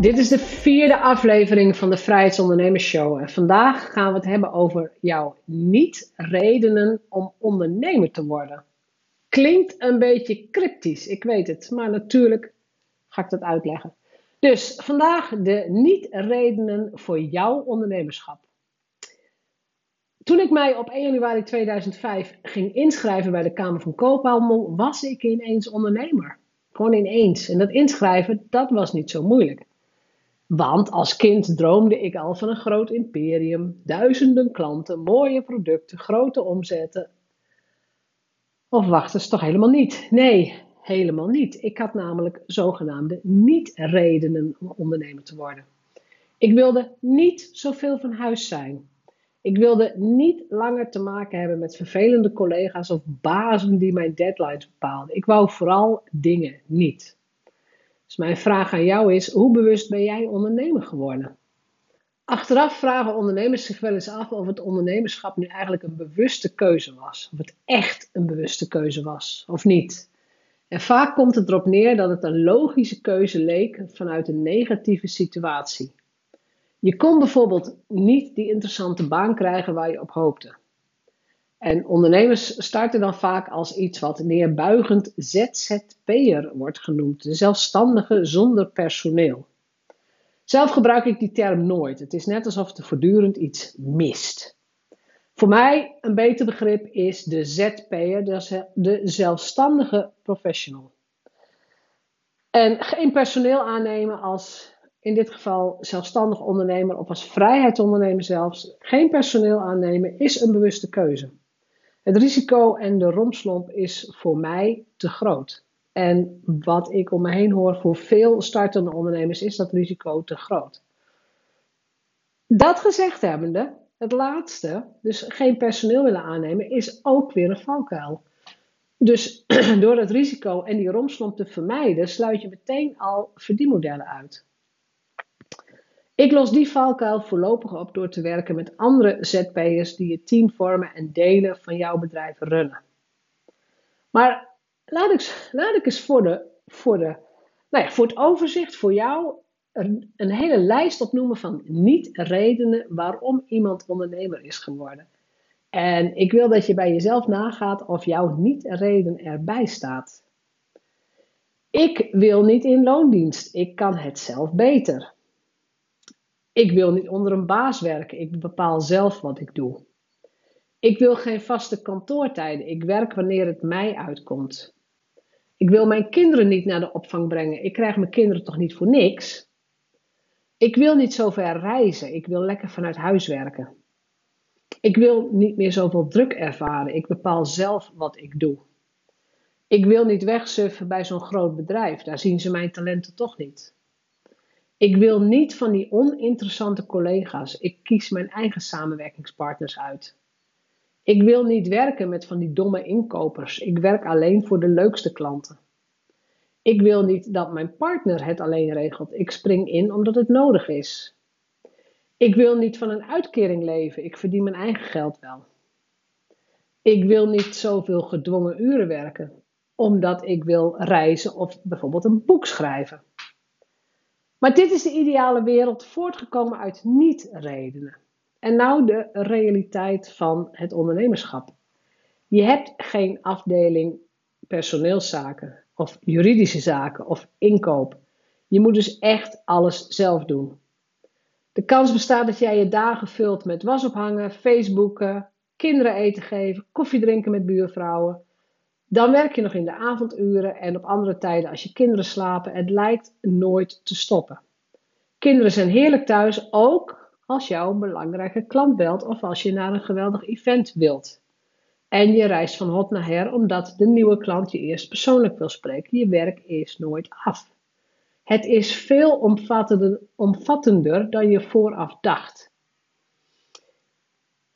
Dit is de vierde aflevering van de Vrijheidsondernemers Show. En vandaag gaan we het hebben over jouw niet-redenen om ondernemer te worden. Klinkt een beetje cryptisch, ik weet het, maar natuurlijk ga ik dat uitleggen. Dus vandaag de niet-redenen voor jouw ondernemerschap. Toen ik mij op 1 januari 2005 ging inschrijven bij de Kamer van Koophandel, was ik ineens ondernemer. Gewoon ineens. En dat inschrijven, dat was niet zo moeilijk. Want als kind droomde ik al van een groot imperium, duizenden klanten, mooie producten, grote omzetten. Of wacht, is toch helemaal niet? Nee, helemaal niet. Ik had namelijk zogenaamde niet-redenen om ondernemer te worden. Ik wilde niet zoveel van huis zijn. Ik wilde niet langer te maken hebben met vervelende collega's of bazen die mijn deadlines bepaalden. Ik wou vooral dingen niet. Dus mijn vraag aan jou is: hoe bewust ben jij ondernemer geworden? Achteraf vragen ondernemers zich wel eens af of het ondernemerschap nu eigenlijk een bewuste keuze was. Of het echt een bewuste keuze was of niet. En vaak komt het erop neer dat het een logische keuze leek vanuit een negatieve situatie. Je kon bijvoorbeeld niet die interessante baan krijgen waar je op hoopte. En ondernemers starten dan vaak als iets wat neerbuigend ZZP'er wordt genoemd, de zelfstandige zonder personeel. Zelf gebruik ik die term nooit. Het is net alsof er voortdurend iets mist. Voor mij een beter begrip is de ZP'er, de zelfstandige professional. En geen personeel aannemen als in dit geval zelfstandig ondernemer of als vrijheidsondernemer zelfs. Geen personeel aannemen is een bewuste keuze. Het risico en de romslomp is voor mij te groot. En wat ik om me heen hoor voor veel startende ondernemers is dat risico te groot. Dat gezegd hebbende, het laatste, dus geen personeel willen aannemen, is ook weer een valkuil. Dus door het risico en die romslomp te vermijden, sluit je meteen al verdienmodellen uit. Ik los die valkuil voorlopig op door te werken met andere ZP'ers die het team vormen en delen van jouw bedrijf runnen. Maar laat ik, laat ik eens voor, de, voor, de, nou ja, voor het overzicht voor jou een, een hele lijst opnoemen van niet-redenen waarom iemand ondernemer is geworden. En ik wil dat je bij jezelf nagaat of jouw niet-reden erbij staat. Ik wil niet in loondienst, ik kan het zelf beter. Ik wil niet onder een baas werken. Ik bepaal zelf wat ik doe. Ik wil geen vaste kantoortijden. Ik werk wanneer het mij uitkomt. Ik wil mijn kinderen niet naar de opvang brengen. Ik krijg mijn kinderen toch niet voor niks? Ik wil niet zo ver reizen. Ik wil lekker vanuit huis werken. Ik wil niet meer zoveel druk ervaren. Ik bepaal zelf wat ik doe. Ik wil niet wegsuffen bij zo'n groot bedrijf. Daar zien ze mijn talenten toch niet. Ik wil niet van die oninteressante collega's. Ik kies mijn eigen samenwerkingspartners uit. Ik wil niet werken met van die domme inkopers. Ik werk alleen voor de leukste klanten. Ik wil niet dat mijn partner het alleen regelt. Ik spring in omdat het nodig is. Ik wil niet van een uitkering leven. Ik verdien mijn eigen geld wel. Ik wil niet zoveel gedwongen uren werken, omdat ik wil reizen of bijvoorbeeld een boek schrijven. Maar dit is de ideale wereld voortgekomen uit niet-redenen. En nou de realiteit van het ondernemerschap. Je hebt geen afdeling personeelszaken of juridische zaken of inkoop. Je moet dus echt alles zelf doen. De kans bestaat dat jij je dagen vult met was ophangen, facebooken, kinderen eten geven, koffie drinken met buurvrouwen, dan werk je nog in de avonduren en op andere tijden als je kinderen slapen. Het lijkt nooit te stoppen. Kinderen zijn heerlijk thuis, ook als jouw belangrijke klant belt of als je naar een geweldig event wilt. En je reist van hot naar her omdat de nieuwe klant je eerst persoonlijk wil spreken. Je werk is nooit af. Het is veel omvattender, omvattender dan je vooraf dacht.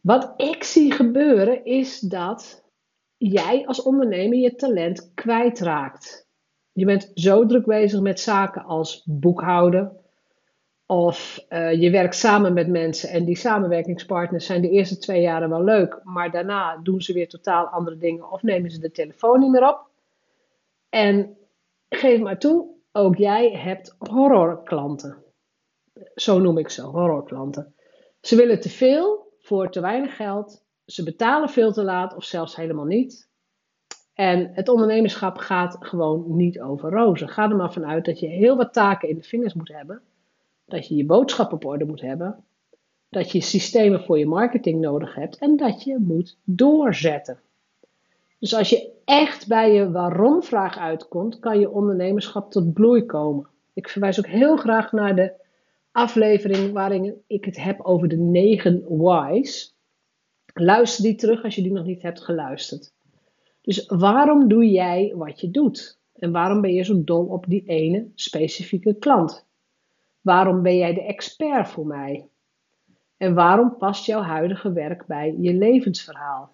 Wat ik zie gebeuren is dat jij als ondernemer je talent kwijtraakt. Je bent zo druk bezig met zaken als boekhouden. Of uh, je werkt samen met mensen en die samenwerkingspartners zijn de eerste twee jaren wel leuk, maar daarna doen ze weer totaal andere dingen of nemen ze de telefoon niet meer op. En geef maar toe, ook jij hebt horrorklanten. Zo noem ik ze, horrorklanten. Ze willen te veel voor te weinig geld. Ze betalen veel te laat of zelfs helemaal niet. En het ondernemerschap gaat gewoon niet over rozen. Ga er maar vanuit dat je heel wat taken in de vingers moet hebben. Dat je je boodschap op orde moet hebben. Dat je systemen voor je marketing nodig hebt. En dat je moet doorzetten. Dus als je echt bij je waarom-vraag uitkomt, kan je ondernemerschap tot bloei komen. Ik verwijs ook heel graag naar de aflevering waarin ik het heb over de negen whys. Luister die terug als je die nog niet hebt geluisterd. Dus waarom doe jij wat je doet? En waarom ben je zo dol op die ene specifieke klant? Waarom ben jij de expert voor mij? En waarom past jouw huidige werk bij je levensverhaal?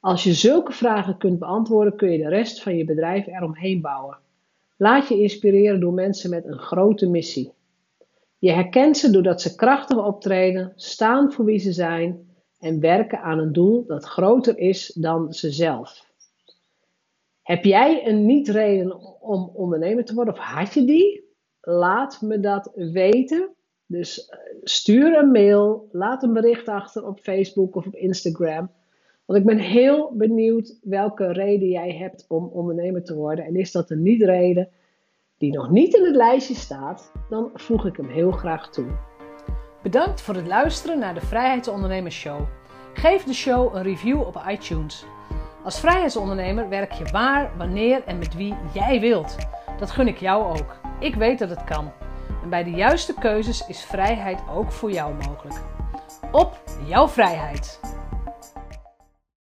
Als je zulke vragen kunt beantwoorden, kun je de rest van je bedrijf eromheen bouwen. Laat je inspireren door mensen met een grote missie. Je herkent ze doordat ze krachtig optreden, staan voor wie ze zijn en werken aan een doel dat groter is dan ze zelf. Heb jij een niet-reden om ondernemer te worden of had je die? Laat me dat weten. Dus eh, stuur een mail, laat een bericht achter op Facebook of op Instagram. Want ik ben heel benieuwd welke reden jij hebt om ondernemer te worden. En is dat een niet-reden die nog niet in het lijstje staat, dan voeg ik hem heel graag toe. Bedankt voor het luisteren naar de Vrijheidsondernemers Show. Geef de show een review op iTunes. Als vrijheidsondernemer werk je waar, wanneer en met wie jij wilt. Dat gun ik jou ook. Ik weet dat het kan. En bij de juiste keuzes is vrijheid ook voor jou mogelijk. Op jouw vrijheid!